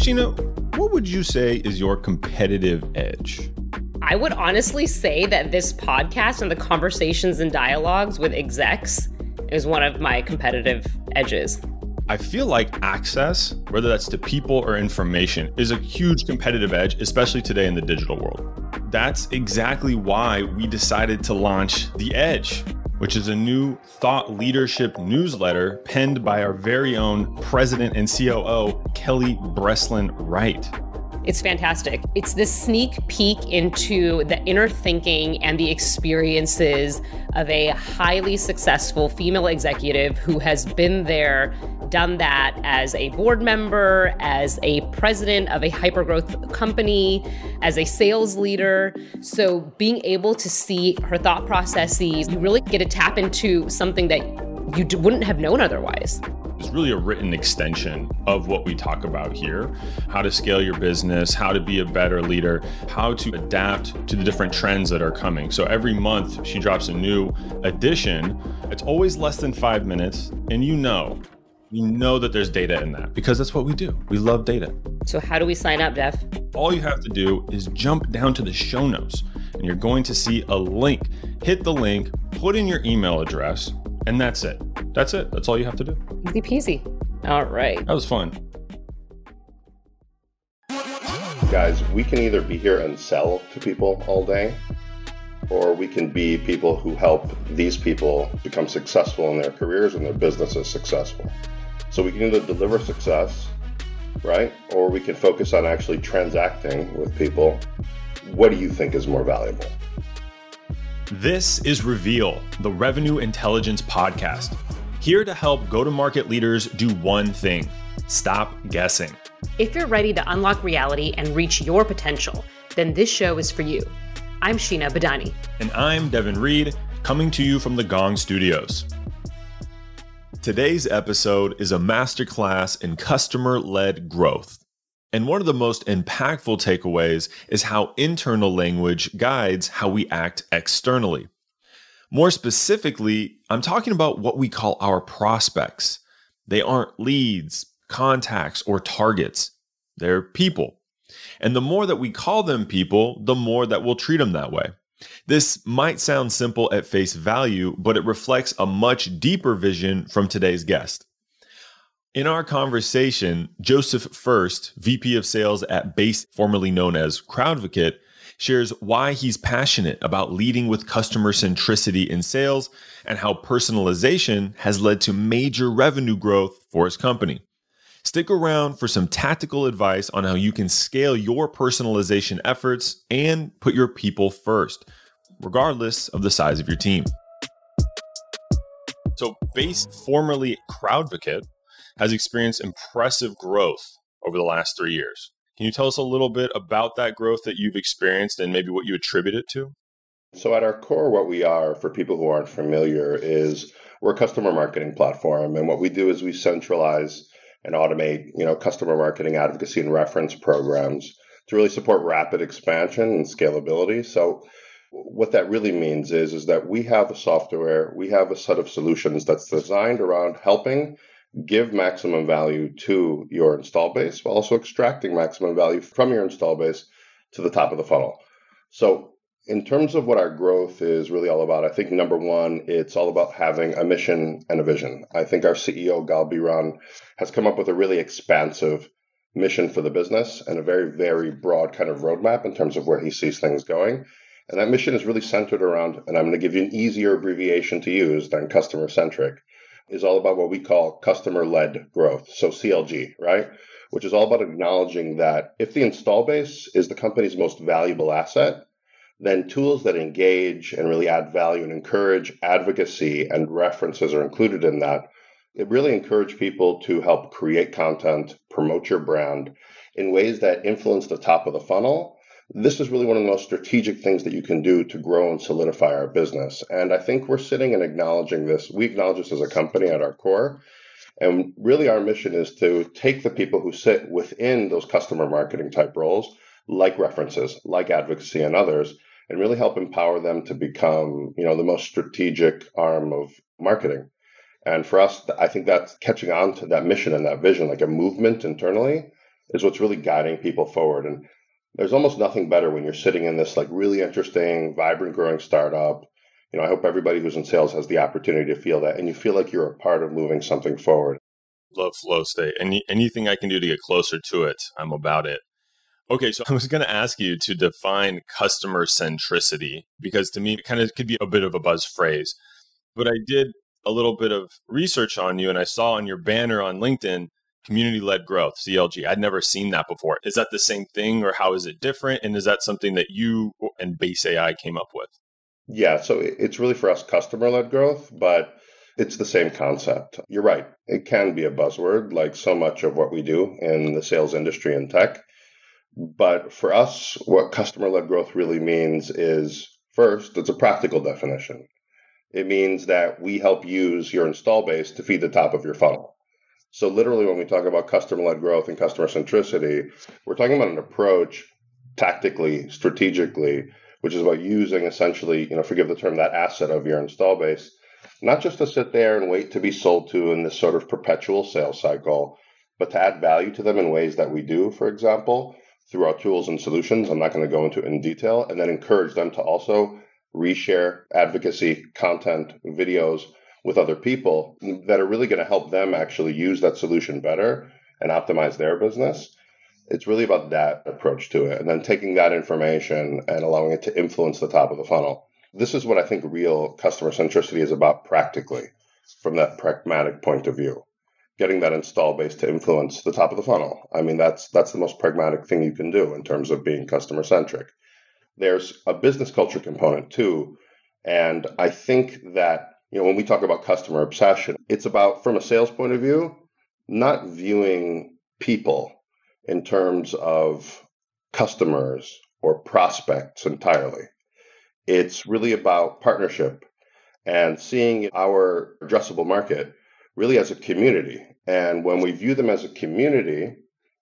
Sheena, what would you say is your competitive edge? I would honestly say that this podcast and the conversations and dialogues with execs is one of my competitive edges. I feel like access, whether that's to people or information, is a huge competitive edge, especially today in the digital world. That's exactly why we decided to launch The Edge, which is a new thought leadership newsletter penned by our very own president and COO, Kelly Breslin Wright. It's fantastic. It's this sneak peek into the inner thinking and the experiences of a highly successful female executive who has been there, done that as a board member, as a president of a hypergrowth company, as a sales leader. So being able to see her thought processes, you really get to tap into something that you wouldn't have known otherwise. It's really a written extension of what we talk about here how to scale your business, how to be a better leader, how to adapt to the different trends that are coming. So every month she drops a new edition. It's always less than five minutes. And you know, you know that there's data in that because that's what we do. We love data. So, how do we sign up, Jeff? All you have to do is jump down to the show notes and you're going to see a link. Hit the link, put in your email address, and that's it. That's it. That's all you have to do. Easy peasy. All right. That was fun. Guys, we can either be here and sell to people all day, or we can be people who help these people become successful in their careers and their businesses successful. So we can either deliver success, right? Or we can focus on actually transacting with people. What do you think is more valuable? This is Reveal, the Revenue Intelligence Podcast, here to help go to market leaders do one thing stop guessing. If you're ready to unlock reality and reach your potential, then this show is for you. I'm Sheena Badani. And I'm Devin Reed, coming to you from the Gong Studios. Today's episode is a masterclass in customer led growth. And one of the most impactful takeaways is how internal language guides how we act externally. More specifically, I'm talking about what we call our prospects. They aren't leads, contacts, or targets, they're people. And the more that we call them people, the more that we'll treat them that way. This might sound simple at face value, but it reflects a much deeper vision from today's guest. In our conversation, Joseph First, VP of Sales at Base, formerly known as CrowdVocate, shares why he's passionate about leading with customer centricity in sales and how personalization has led to major revenue growth for his company. Stick around for some tactical advice on how you can scale your personalization efforts and put your people first, regardless of the size of your team. So, Base, formerly CrowdVocate, has experienced impressive growth over the last three years. Can you tell us a little bit about that growth that you've experienced and maybe what you attribute it to? So, at our core, what we are, for people who aren't familiar, is we're a customer marketing platform. And what we do is we centralize and automate, you know, customer marketing advocacy and reference programs to really support rapid expansion and scalability. So, what that really means is, is that we have a software, we have a set of solutions that's designed around helping give maximum value to your install base while also extracting maximum value from your install base to the top of the funnel. So, in terms of what our growth is really all about, I think number one, it's all about having a mission and a vision. I think our CEO, Gal Biran, has come up with a really expansive mission for the business and a very, very broad kind of roadmap in terms of where he sees things going. And that mission is really centered around, and I'm going to give you an easier abbreviation to use than customer centric is all about what we call customer led growth. So CLG, right? Which is all about acknowledging that if the install base is the company's most valuable asset, then tools that engage and really add value and encourage advocacy and references are included in that. It really encourage people to help create content, promote your brand in ways that influence the top of the funnel this is really one of the most strategic things that you can do to grow and solidify our business. And I think we're sitting and acknowledging this. We acknowledge this as a company at our core. And really, our mission is to take the people who sit within those customer marketing type roles, like references, like advocacy, and others, and really help empower them to become, you know, the most strategic arm of marketing. And for us, I think that's catching on to that mission and that vision, like a movement internally is what's really guiding people forward. And there's almost nothing better when you're sitting in this like really interesting, vibrant, growing startup. You know, I hope everybody who's in sales has the opportunity to feel that and you feel like you're a part of moving something forward. Love flow state. Any anything I can do to get closer to it, I'm about it. Okay, so I was going to ask you to define customer centricity because to me it kind of could be a bit of a buzz phrase. But I did a little bit of research on you and I saw on your banner on LinkedIn community led growth, CLG. I'd never seen that before. Is that the same thing or how is it different? And is that something that you and Base AI came up with? Yeah, so it's really for us customer led growth, but it's the same concept. You're right. It can be a buzzword like so much of what we do in the sales industry and tech. But for us, what customer led growth really means is first, it's a practical definition. It means that we help use your install base to feed the top of your funnel. So, literally, when we talk about customer led growth and customer centricity, we're talking about an approach tactically, strategically, which is about using essentially, you know, forgive the term, that asset of your install base, not just to sit there and wait to be sold to in this sort of perpetual sales cycle, but to add value to them in ways that we do, for example, through our tools and solutions. I'm not going to go into in detail, and then encourage them to also reshare advocacy, content, videos with other people that are really going to help them actually use that solution better and optimize their business. It's really about that approach to it, and then taking that information and allowing it to influence the top of the funnel. This is what I think real customer centricity is about practically, from that pragmatic point of view getting that install base to influence the top of the funnel. I mean, that's that's the most pragmatic thing you can do in terms of being customer centric. There's a business culture component too, and I think that you know when we talk about customer obsession, it's about from a sales point of view, not viewing people in terms of customers or prospects entirely. It's really about partnership and seeing our addressable market really as a community. And when we view them as a community,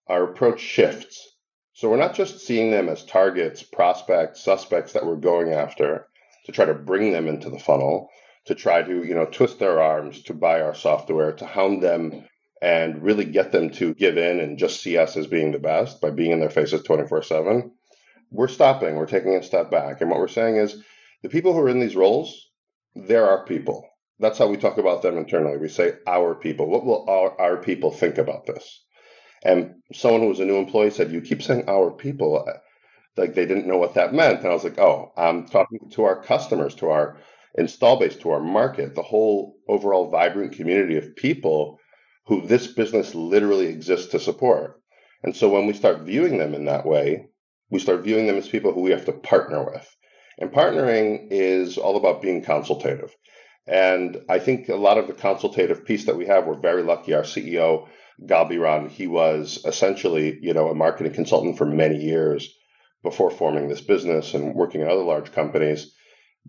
our approach shifts. So we're not just seeing them as targets, prospects, suspects that we're going after to try to bring them into the funnel, to try to, you know, twist their arms to buy our software, to hound them and really get them to give in and just see us as being the best by being in their faces 24 7. We're stopping, we're taking a step back. And what we're saying is the people who are in these roles, they're our people. That's how we talk about them internally. We say our people. What will our, our people think about this? And someone who was a new employee said, "You keep saying our people." Like they didn't know what that meant. And I was like, "Oh, I'm talking to our customers, to our install base, to our market, the whole overall vibrant community of people who this business literally exists to support." And so when we start viewing them in that way, we start viewing them as people who we have to partner with. And partnering is all about being consultative. And I think a lot of the consultative piece that we have, we're very lucky. Our CEO, Gal Biran, he was essentially, you know, a marketing consultant for many years before forming this business and working at other large companies.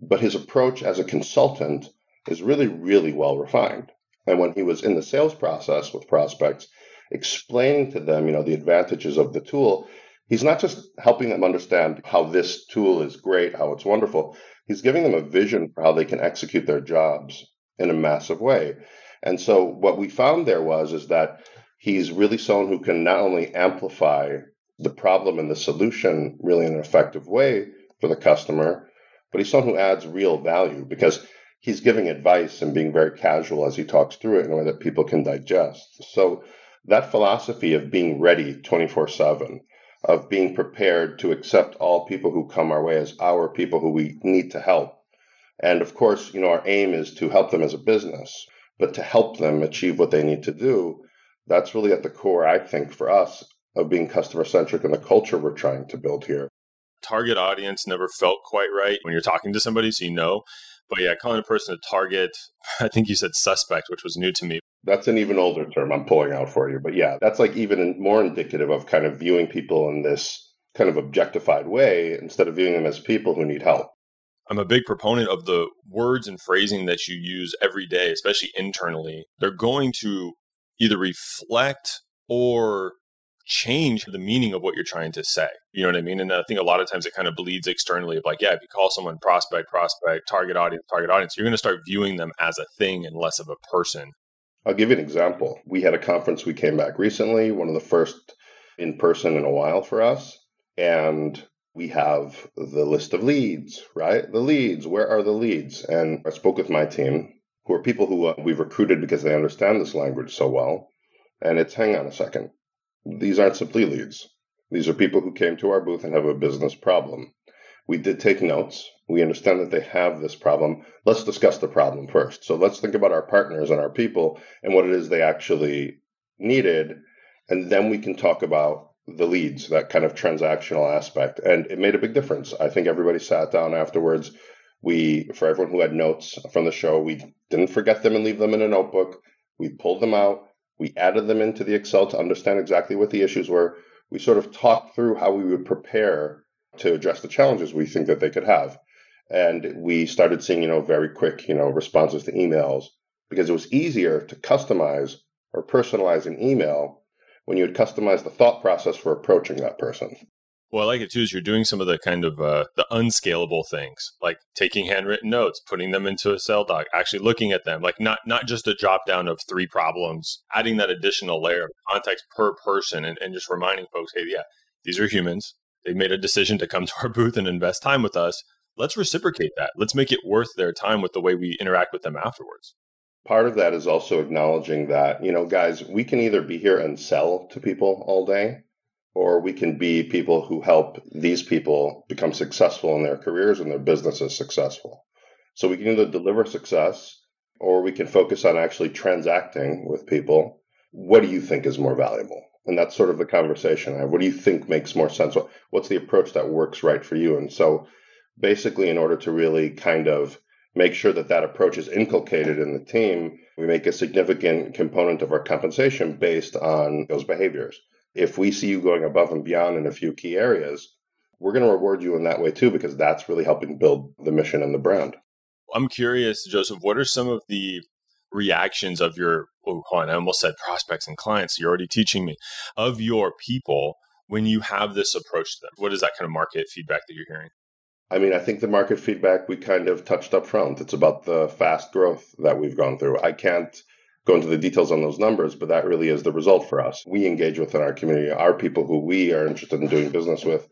But his approach as a consultant is really, really well refined. And when he was in the sales process with prospects, explaining to them, you know, the advantages of the tool, he's not just helping them understand how this tool is great, how it's wonderful he's giving them a vision for how they can execute their jobs in a massive way. And so what we found there was is that he's really someone who can not only amplify the problem and the solution really in an effective way for the customer, but he's someone who adds real value because he's giving advice and being very casual as he talks through it in a way that people can digest. So that philosophy of being ready 24 7 of being prepared to accept all people who come our way as our people who we need to help. And of course, you know, our aim is to help them as a business, but to help them achieve what they need to do, that's really at the core, I think, for us of being customer centric and the culture we're trying to build here. Target audience never felt quite right when you're talking to somebody, so you know. But yeah, calling a person a target, I think you said suspect, which was new to me. That's an even older term I'm pulling out for you. But yeah, that's like even more indicative of kind of viewing people in this kind of objectified way instead of viewing them as people who need help. I'm a big proponent of the words and phrasing that you use every day, especially internally. They're going to either reflect or change the meaning of what you're trying to say. You know what I mean? And I think a lot of times it kind of bleeds externally of like, yeah, if you call someone prospect, prospect, target audience, target audience, you're going to start viewing them as a thing and less of a person. I'll give you an example. We had a conference we came back recently, one of the first in person in a while for us. And we have the list of leads, right? The leads, where are the leads? And I spoke with my team, who are people who uh, we've recruited because they understand this language so well. And it's hang on a second. These aren't simply leads. These are people who came to our booth and have a business problem. We did take notes. We understand that they have this problem. Let's discuss the problem first. So let's think about our partners and our people and what it is they actually needed. And then we can talk about the leads, that kind of transactional aspect. And it made a big difference. I think everybody sat down afterwards. We, for everyone who had notes from the show, we didn't forget them and leave them in a notebook. We pulled them out. We added them into the Excel to understand exactly what the issues were. We sort of talked through how we would prepare to address the challenges we think that they could have. And we started seeing, you know, very quick, you know, responses to emails because it was easier to customize or personalize an email when you had customized the thought process for approaching that person. Well, I like it too. Is you're doing some of the kind of uh, the unscalable things, like taking handwritten notes, putting them into a cell doc, actually looking at them, like not not just a drop down of three problems, adding that additional layer of context per person, and, and just reminding folks, hey, yeah, these are humans they made a decision to come to our booth and invest time with us. Let's reciprocate that. Let's make it worth their time with the way we interact with them afterwards. Part of that is also acknowledging that, you know, guys, we can either be here and sell to people all day, or we can be people who help these people become successful in their careers and their businesses successful. So we can either deliver success or we can focus on actually transacting with people. What do you think is more valuable? and that's sort of the conversation I have. What do you think makes more sense? What's the approach that works right for you? And so, basically, in order to really kind of make sure that that approach is inculcated in the team, we make a significant component of our compensation based on those behaviors. If we see you going above and beyond in a few key areas, we're going to reward you in that way too, because that's really helping build the mission and the brand. I'm curious, Joseph, what are some of the reactions of your oh I almost said prospects and clients. You're already teaching me of your people when you have this approach to them. What is that kind of market feedback that you're hearing? I mean, I think the market feedback we kind of touched up front. It's about the fast growth that we've gone through. I can't go into the details on those numbers, but that really is the result for us. We engage within our community. Our people who we are interested in doing business with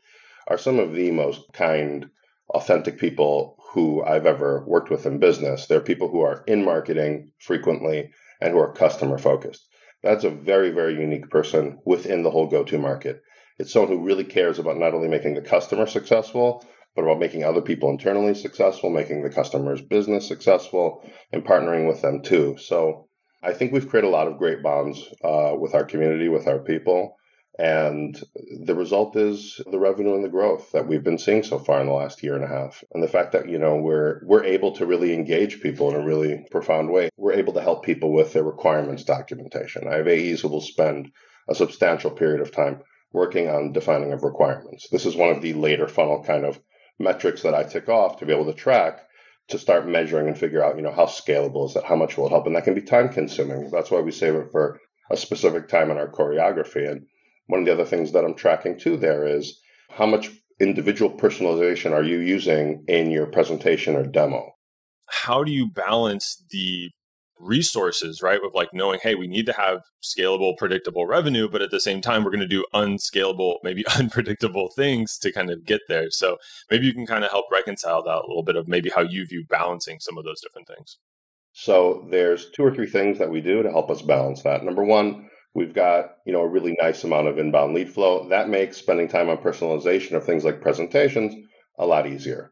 are some of the most kind, authentic people who I've ever worked with in business. They're people who are in marketing frequently and who are customer focused. That's a very, very unique person within the whole go to market. It's someone who really cares about not only making the customer successful, but about making other people internally successful, making the customer's business successful, and partnering with them too. So I think we've created a lot of great bonds uh, with our community, with our people. And the result is the revenue and the growth that we've been seeing so far in the last year and a half. And the fact that, you know, we're we're able to really engage people in a really profound way. We're able to help people with their requirements documentation. I have AEs who will spend a substantial period of time working on defining of requirements. This is one of the later funnel kind of metrics that I tick off to be able to track to start measuring and figure out, you know, how scalable is that? How much will it help? And that can be time consuming. That's why we save it for a specific time in our choreography. And one of the other things that I'm tracking too there is how much individual personalization are you using in your presentation or demo? How do you balance the resources, right? With like knowing, hey, we need to have scalable, predictable revenue, but at the same time, we're going to do unscalable, maybe unpredictable things to kind of get there. So maybe you can kind of help reconcile that a little bit of maybe how you view balancing some of those different things. So there's two or three things that we do to help us balance that. Number one, We've got, you know, a really nice amount of inbound lead flow. That makes spending time on personalization of things like presentations a lot easier.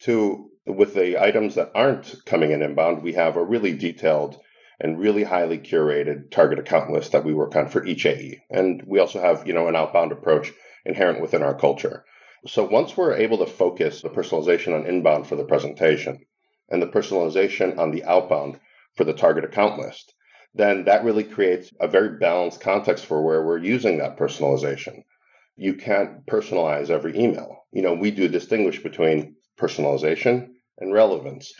Two, with the items that aren't coming in inbound, we have a really detailed and really highly curated target account list that we work on for each AE. And we also have, you know, an outbound approach inherent within our culture. So once we're able to focus the personalization on inbound for the presentation and the personalization on the outbound for the target account list, then that really creates a very balanced context for where we're using that personalization. You can't personalize every email. You know, we do distinguish between personalization and relevance.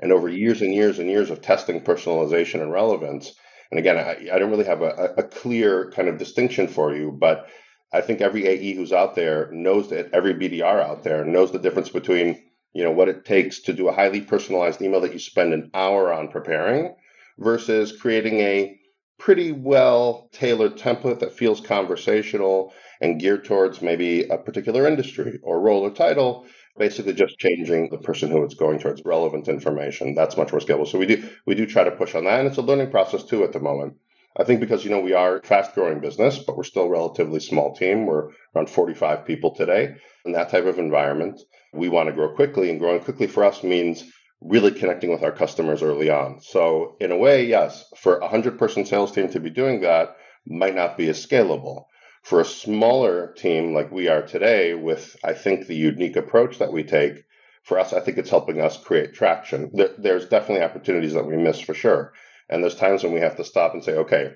And over years and years and years of testing personalization and relevance, and again, I, I don't really have a, a clear kind of distinction for you, but I think every AE who's out there knows that every BDR out there knows the difference between you know what it takes to do a highly personalized email that you spend an hour on preparing versus creating a pretty well tailored template that feels conversational and geared towards maybe a particular industry or role or title basically just changing the person who it's going towards relevant information. That's much more scalable. So we do we do try to push on that and it's a learning process too at the moment. I think because you know we are fast growing business but we're still a relatively small team. We're around 45 people today. In that type of environment we want to grow quickly and growing quickly for us means really connecting with our customers early on. So, in a way, yes, for a 100 person sales team to be doing that might not be as scalable. For a smaller team like we are today, with I think the unique approach that we take, for us, I think it's helping us create traction. There, there's definitely opportunities that we miss for sure. And there's times when we have to stop and say, okay,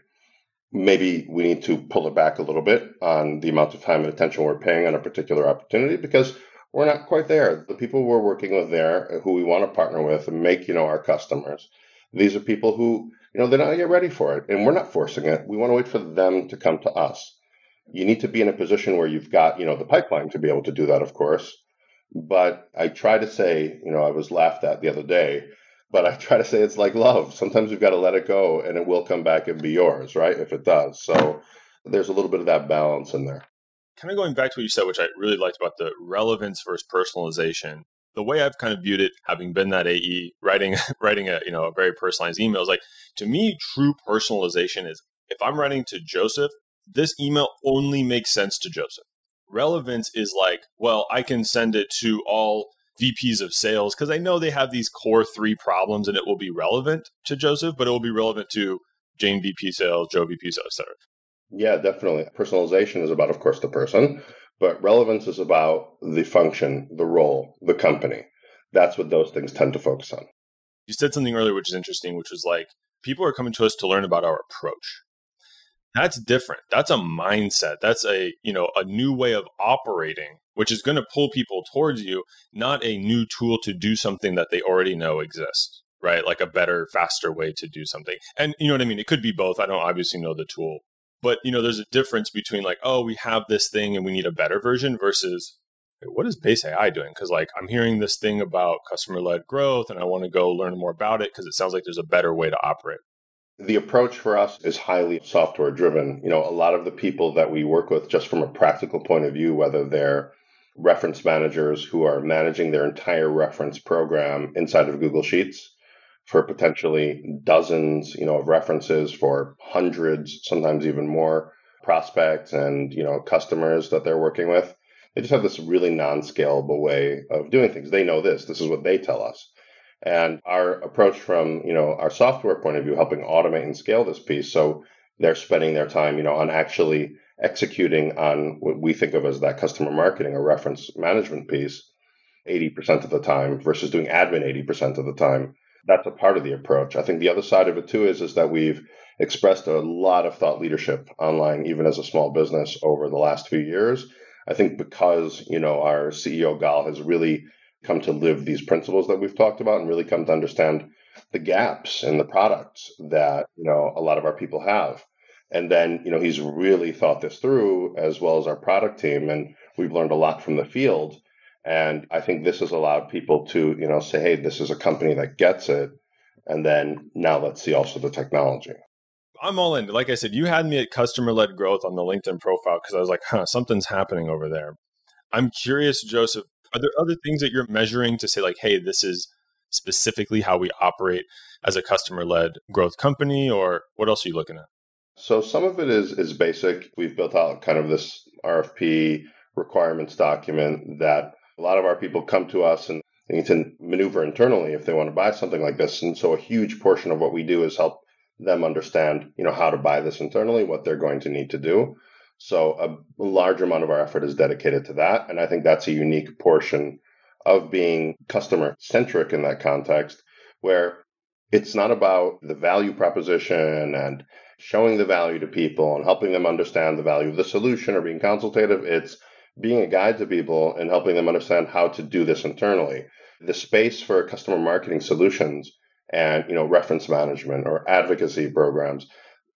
maybe we need to pull it back a little bit on the amount of time and attention we're paying on a particular opportunity because we're not quite there. The people we're working with there, who we want to partner with and make, you know, our customers, these are people who, you know, they're not yet ready for it. And we're not forcing it. We want to wait for them to come to us. You need to be in a position where you've got, you know, the pipeline to be able to do that, of course. But I try to say, you know, I was laughed at the other day, but I try to say it's like love. Sometimes you've got to let it go and it will come back and be yours, right? If it does. So there's a little bit of that balance in there kind of going back to what you said, which I really liked about the relevance versus personalization. The way I've kind of viewed it, having been that AE, writing writing a you know a very personalized email is like to me, true personalization is if I'm writing to Joseph, this email only makes sense to Joseph. Relevance is like, well, I can send it to all VPs of sales because I know they have these core three problems and it will be relevant to Joseph, but it will be relevant to Jane VP sales, Joe VP sales, etc. Yeah, definitely. Personalization is about, of course, the person, but relevance is about the function, the role, the company. That's what those things tend to focus on. You said something earlier, which is interesting, which was like people are coming to us to learn about our approach. That's different. That's a mindset. That's a, you know, a new way of operating, which is going to pull people towards you, not a new tool to do something that they already know exists, right? Like a better, faster way to do something. And you know what I mean? It could be both. I don't obviously know the tool but you know, there's a difference between like, oh, we have this thing and we need a better version versus what is base AI doing? Because like I'm hearing this thing about customer led growth and I want to go learn more about it because it sounds like there's a better way to operate. The approach for us is highly software driven. You know, a lot of the people that we work with, just from a practical point of view, whether they're reference managers who are managing their entire reference program inside of Google Sheets, for potentially dozens, you know, of references for hundreds, sometimes even more prospects and, you know, customers that they're working with. They just have this really non-scalable way of doing things. They know this. This is what they tell us. And our approach from, you know, our software point of view, helping automate and scale this piece. So they're spending their time, you know, on actually executing on what we think of as that customer marketing or reference management piece 80% of the time versus doing admin 80% of the time that's a part of the approach. I think the other side of it too is is that we've expressed a lot of thought leadership online, even as a small business over the last few years. I think because you know our CEO Gal has really come to live these principles that we've talked about and really come to understand the gaps in the products that you know a lot of our people have. And then you know he's really thought this through as well as our product team, and we've learned a lot from the field and I think this has allowed people to, you know, say, hey, this is a company that gets it. And then now let's see also the technology. I'm all in. Like I said, you had me at customer led growth on the LinkedIn profile because I was like, huh, something's happening over there. I'm curious, Joseph, are there other things that you're measuring to say, like, hey, this is specifically how we operate as a customer led growth company, or what else are you looking at? So some of it is is basic. We've built out kind of this RFP requirements document that a lot of our people come to us and they need to maneuver internally if they want to buy something like this. And so a huge portion of what we do is help them understand, you know, how to buy this internally, what they're going to need to do. So a large amount of our effort is dedicated to that. And I think that's a unique portion of being customer centric in that context, where it's not about the value proposition and showing the value to people and helping them understand the value of the solution or being consultative. It's being a guide to people and helping them understand how to do this internally. The space for customer marketing solutions and you know reference management or advocacy programs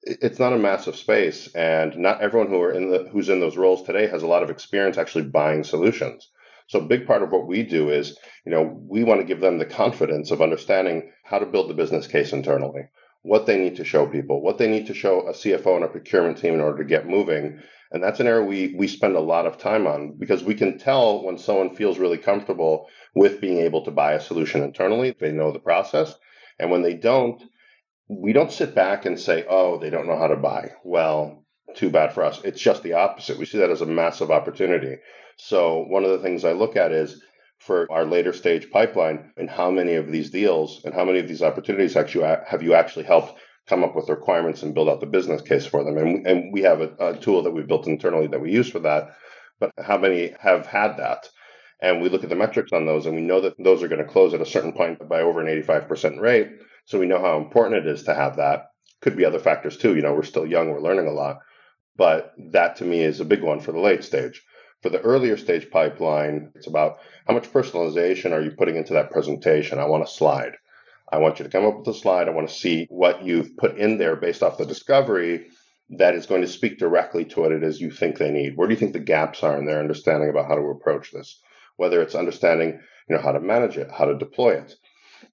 it's not a massive space and not everyone who are in the who's in those roles today has a lot of experience actually buying solutions so a big part of what we do is you know we want to give them the confidence of understanding how to build the business case internally what they need to show people, what they need to show a CFO and a procurement team in order to get moving. And that's an area we, we spend a lot of time on because we can tell when someone feels really comfortable with being able to buy a solution internally. They know the process. And when they don't, we don't sit back and say, oh, they don't know how to buy. Well, too bad for us. It's just the opposite. We see that as a massive opportunity. So, one of the things I look at is for our later stage pipeline and how many of these deals and how many of these opportunities actually have you actually helped come up with requirements and build out the business case for them and, and we have a, a tool that we built internally that we use for that but how many have had that and we look at the metrics on those and we know that those are going to close at a certain point by over an 85% rate so we know how important it is to have that could be other factors too you know we're still young we're learning a lot but that to me is a big one for the late stage for the earlier stage pipeline, it's about how much personalization are you putting into that presentation? I want a slide. I want you to come up with a slide. I want to see what you've put in there based off the discovery that is going to speak directly to what it is you think they need. Where do you think the gaps are in their understanding about how to approach this? Whether it's understanding, you know, how to manage it, how to deploy it.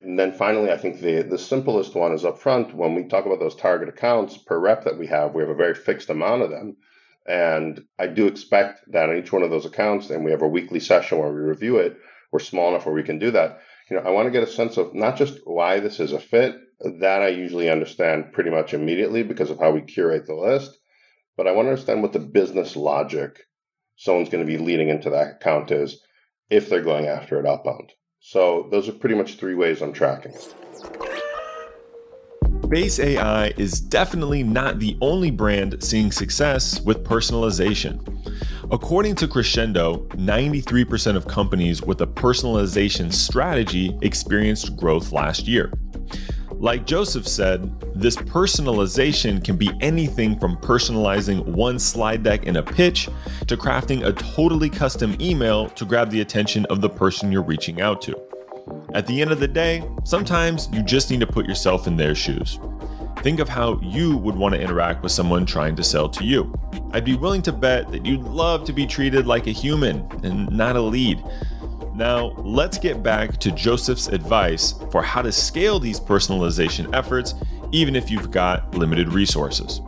And then finally, I think the, the simplest one is upfront. When we talk about those target accounts per rep that we have, we have a very fixed amount of them. And I do expect that on each one of those accounts, and we have a weekly session where we review it. We're small enough where we can do that. You know, I want to get a sense of not just why this is a fit, that I usually understand pretty much immediately because of how we curate the list, but I want to understand what the business logic someone's going to be leading into that account is if they're going after it outbound. So those are pretty much three ways I'm tracking it. Base AI is definitely not the only brand seeing success with personalization. According to Crescendo, 93% of companies with a personalization strategy experienced growth last year. Like Joseph said, this personalization can be anything from personalizing one slide deck in a pitch to crafting a totally custom email to grab the attention of the person you're reaching out to. At the end of the day, sometimes you just need to put yourself in their shoes. Think of how you would want to interact with someone trying to sell to you. I'd be willing to bet that you'd love to be treated like a human and not a lead. Now, let's get back to Joseph's advice for how to scale these personalization efforts, even if you've got limited resources.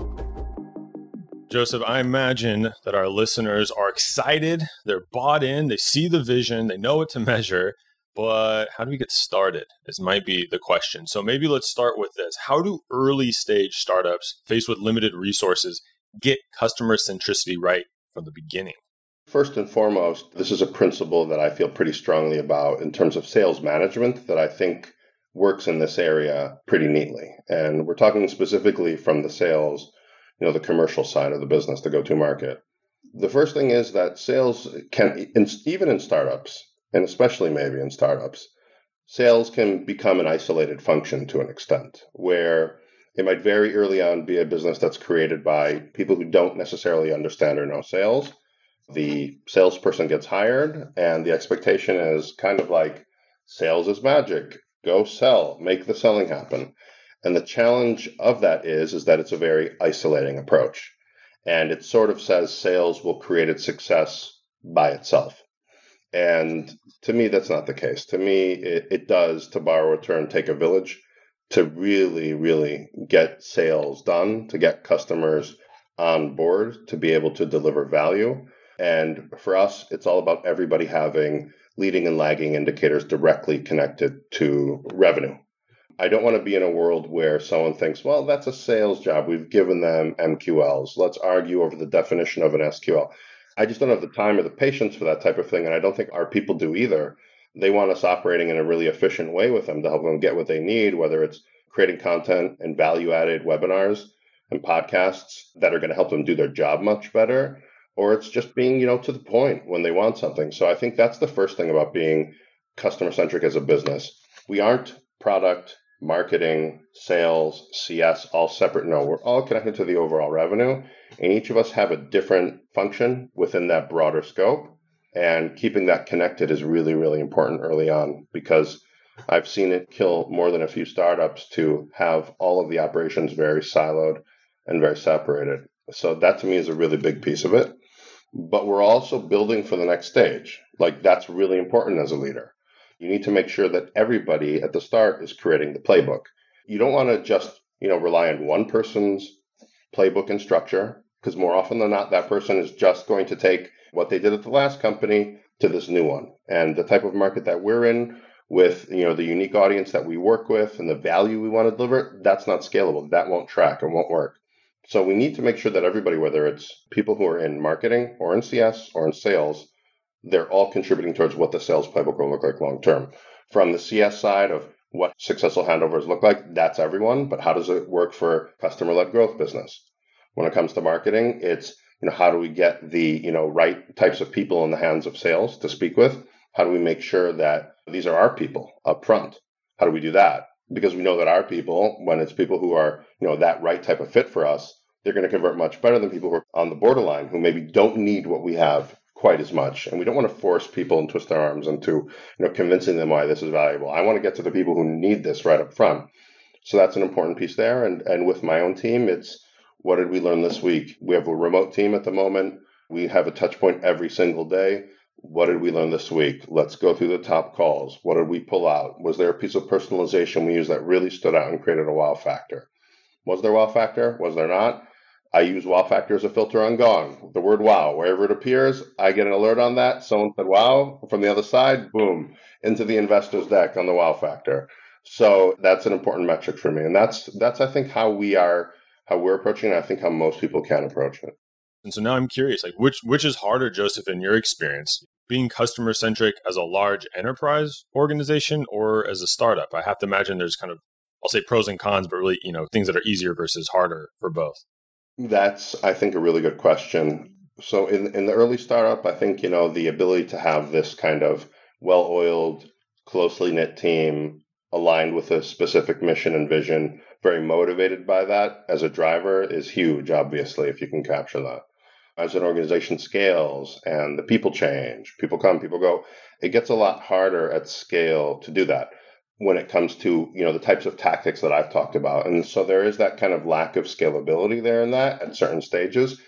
Joseph, I imagine that our listeners are excited, they're bought in, they see the vision, they know what to measure, but how do we get started? This might be the question. So maybe let's start with this. How do early stage startups faced with limited resources get customer centricity right from the beginning? First and foremost, this is a principle that I feel pretty strongly about in terms of sales management that I think works in this area pretty neatly. And we're talking specifically from the sales, you know, the commercial side of the business, the go to market. The first thing is that sales can, even in startups, and especially maybe in startups, sales can become an isolated function to an extent where it might very early on be a business that's created by people who don't necessarily understand or know sales. The salesperson gets hired, and the expectation is kind of like sales is magic. Go sell, make the selling happen. And the challenge of that is, is that it's a very isolating approach. And it sort of says sales will create its success by itself. And to me, that's not the case. To me, it, it does, to borrow a term, take a village to really, really get sales done, to get customers on board, to be able to deliver value. And for us, it's all about everybody having leading and lagging indicators directly connected to revenue. I don't want to be in a world where someone thinks, well, that's a sales job. We've given them MQLs. Let's argue over the definition of an SQL. I just don't have the time or the patience for that type of thing. And I don't think our people do either. They want us operating in a really efficient way with them to help them get what they need, whether it's creating content and value added webinars and podcasts that are going to help them do their job much better, or it's just being, you know, to the point when they want something. So I think that's the first thing about being customer centric as a business. We aren't product marketing, sales, CS, all separate. No, we're all connected to the overall revenue, and each of us have a different function within that broader scope. And keeping that connected is really, really important early on because I've seen it kill more than a few startups to have all of the operations very siloed and very separated. So that to me is a really big piece of it. But we're also building for the next stage. Like that's really important as a leader you need to make sure that everybody at the start is creating the playbook. You don't want to just you know, rely on one person's playbook and structure, because more often than not, that person is just going to take what they did at the last company to this new one. And the type of market that we're in, with you know the unique audience that we work with and the value we want to deliver, that's not scalable. That won't track and won't work. So we need to make sure that everybody, whether it's people who are in marketing or in CS or in sales, they're all contributing towards what the sales playbook will look like long term. From the CS side of what successful handovers look like, that's everyone. But how does it work for customer led growth business? When it comes to marketing, it's you know how do we get the you know right types of people in the hands of sales to speak with? How do we make sure that these are our people up front? How do we do that? Because we know that our people, when it's people who are you know that right type of fit for us, they're going to convert much better than people who are on the borderline who maybe don't need what we have quite as much. And we don't want to force people and twist their arms into, you know, convincing them why this is valuable. I want to get to the people who need this right up front. So that's an important piece there. And and with my own team, it's what did we learn this week? We have a remote team at the moment. We have a touch point every single day. What did we learn this week? Let's go through the top calls. What did we pull out? Was there a piece of personalization we used that really stood out and created a wow factor? Was there wow factor? Was there not? I use wow factor as a filter on Gong. The word wow, wherever it appears, I get an alert on that. Someone said wow from the other side, boom, into the investor's deck on the wow factor. So that's an important metric for me. And that's that's I think how we are how we're approaching it. I think how most people can approach it. And so now I'm curious, like which which is harder, Joseph, in your experience, being customer centric as a large enterprise organization or as a startup? I have to imagine there's kind of I'll say pros and cons, but really, you know, things that are easier versus harder for both. That's, I think, a really good question. So in in the early startup, I think you know the ability to have this kind of well-oiled, closely knit team aligned with a specific mission and vision, very motivated by that as a driver is huge. Obviously, if you can capture that. As an organization scales and the people change, people come, people go, it gets a lot harder at scale to do that when it comes to you know the types of tactics that I've talked about. And so there is that kind of lack of scalability there in that at certain stages.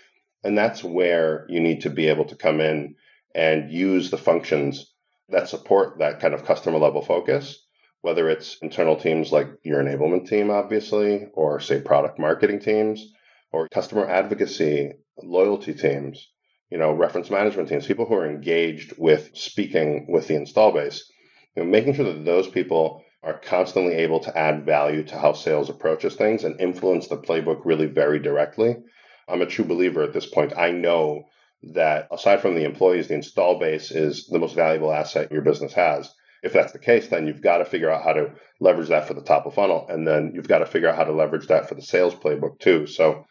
And that's where you need to be able to come in and use the functions that support that kind of customer level focus, whether it's internal teams like your enablement team, obviously, or say product marketing teams, or customer advocacy, loyalty teams, you know, reference management teams, people who are engaged with speaking with the install base you know, making sure that those people are constantly able to add value to how sales approaches things and influence the playbook really very directly. I'm a true believer at this point. I know that aside from the employees, the install base is the most valuable asset your business has. If that's the case, then you've got to figure out how to leverage that for the top of funnel. And then you've got to figure out how to leverage that for the sales playbook too. So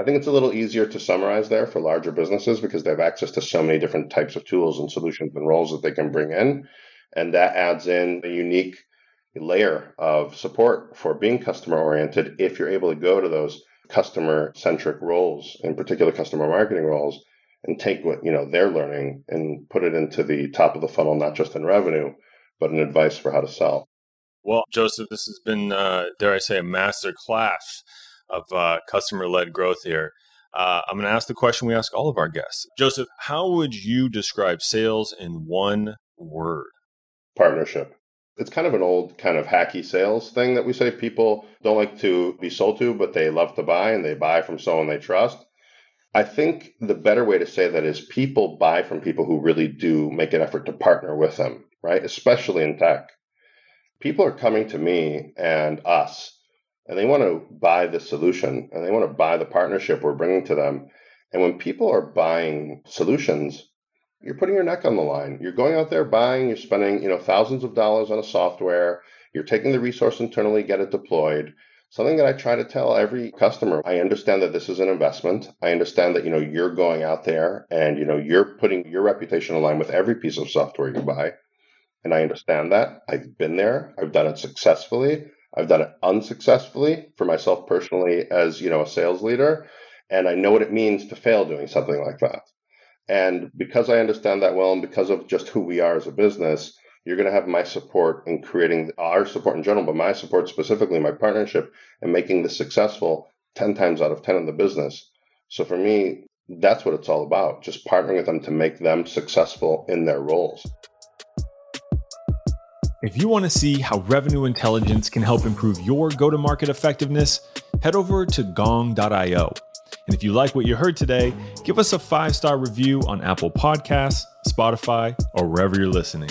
I think it's a little easier to summarize there for larger businesses because they have access to so many different types of tools and solutions and roles that they can bring in. And that adds in a unique layer of support for being customer oriented if you're able to go to those customer centric roles, in particular customer marketing roles, and take what you know they're learning and put it into the top of the funnel, not just in revenue, but in advice for how to sell. Well, Joseph, this has been, uh, dare I say, a master class of uh, customer led growth here. Uh, I'm going to ask the question we ask all of our guests. Joseph, how would you describe sales in one word? partnership. It's kind of an old kind of hacky sales thing that we say people don't like to be sold to, but they love to buy and they buy from someone they trust. I think the better way to say that is people buy from people who really do make an effort to partner with them, right? Especially in tech. People are coming to me and us, and they want to buy the solution and they want to buy the partnership we're bringing to them. And when people are buying solutions, you're putting your neck on the line. You're going out there buying, you're spending, you know, thousands of dollars on a software. You're taking the resource internally, get it deployed. Something that I try to tell every customer, I understand that this is an investment. I understand that, you know, you're going out there and, you know, you're putting your reputation in line with every piece of software you buy. And I understand that. I've been there. I've done it successfully. I've done it unsuccessfully for myself personally as, you know, a sales leader. And I know what it means to fail doing something like that. And because I understand that well, and because of just who we are as a business, you're going to have my support in creating our support in general, but my support specifically, my partnership, and making this successful 10 times out of 10 in the business. So for me, that's what it's all about just partnering with them to make them successful in their roles. If you want to see how revenue intelligence can help improve your go to market effectiveness, head over to gong.io. And if you like what you heard today, give us a five star review on Apple Podcasts, Spotify, or wherever you're listening.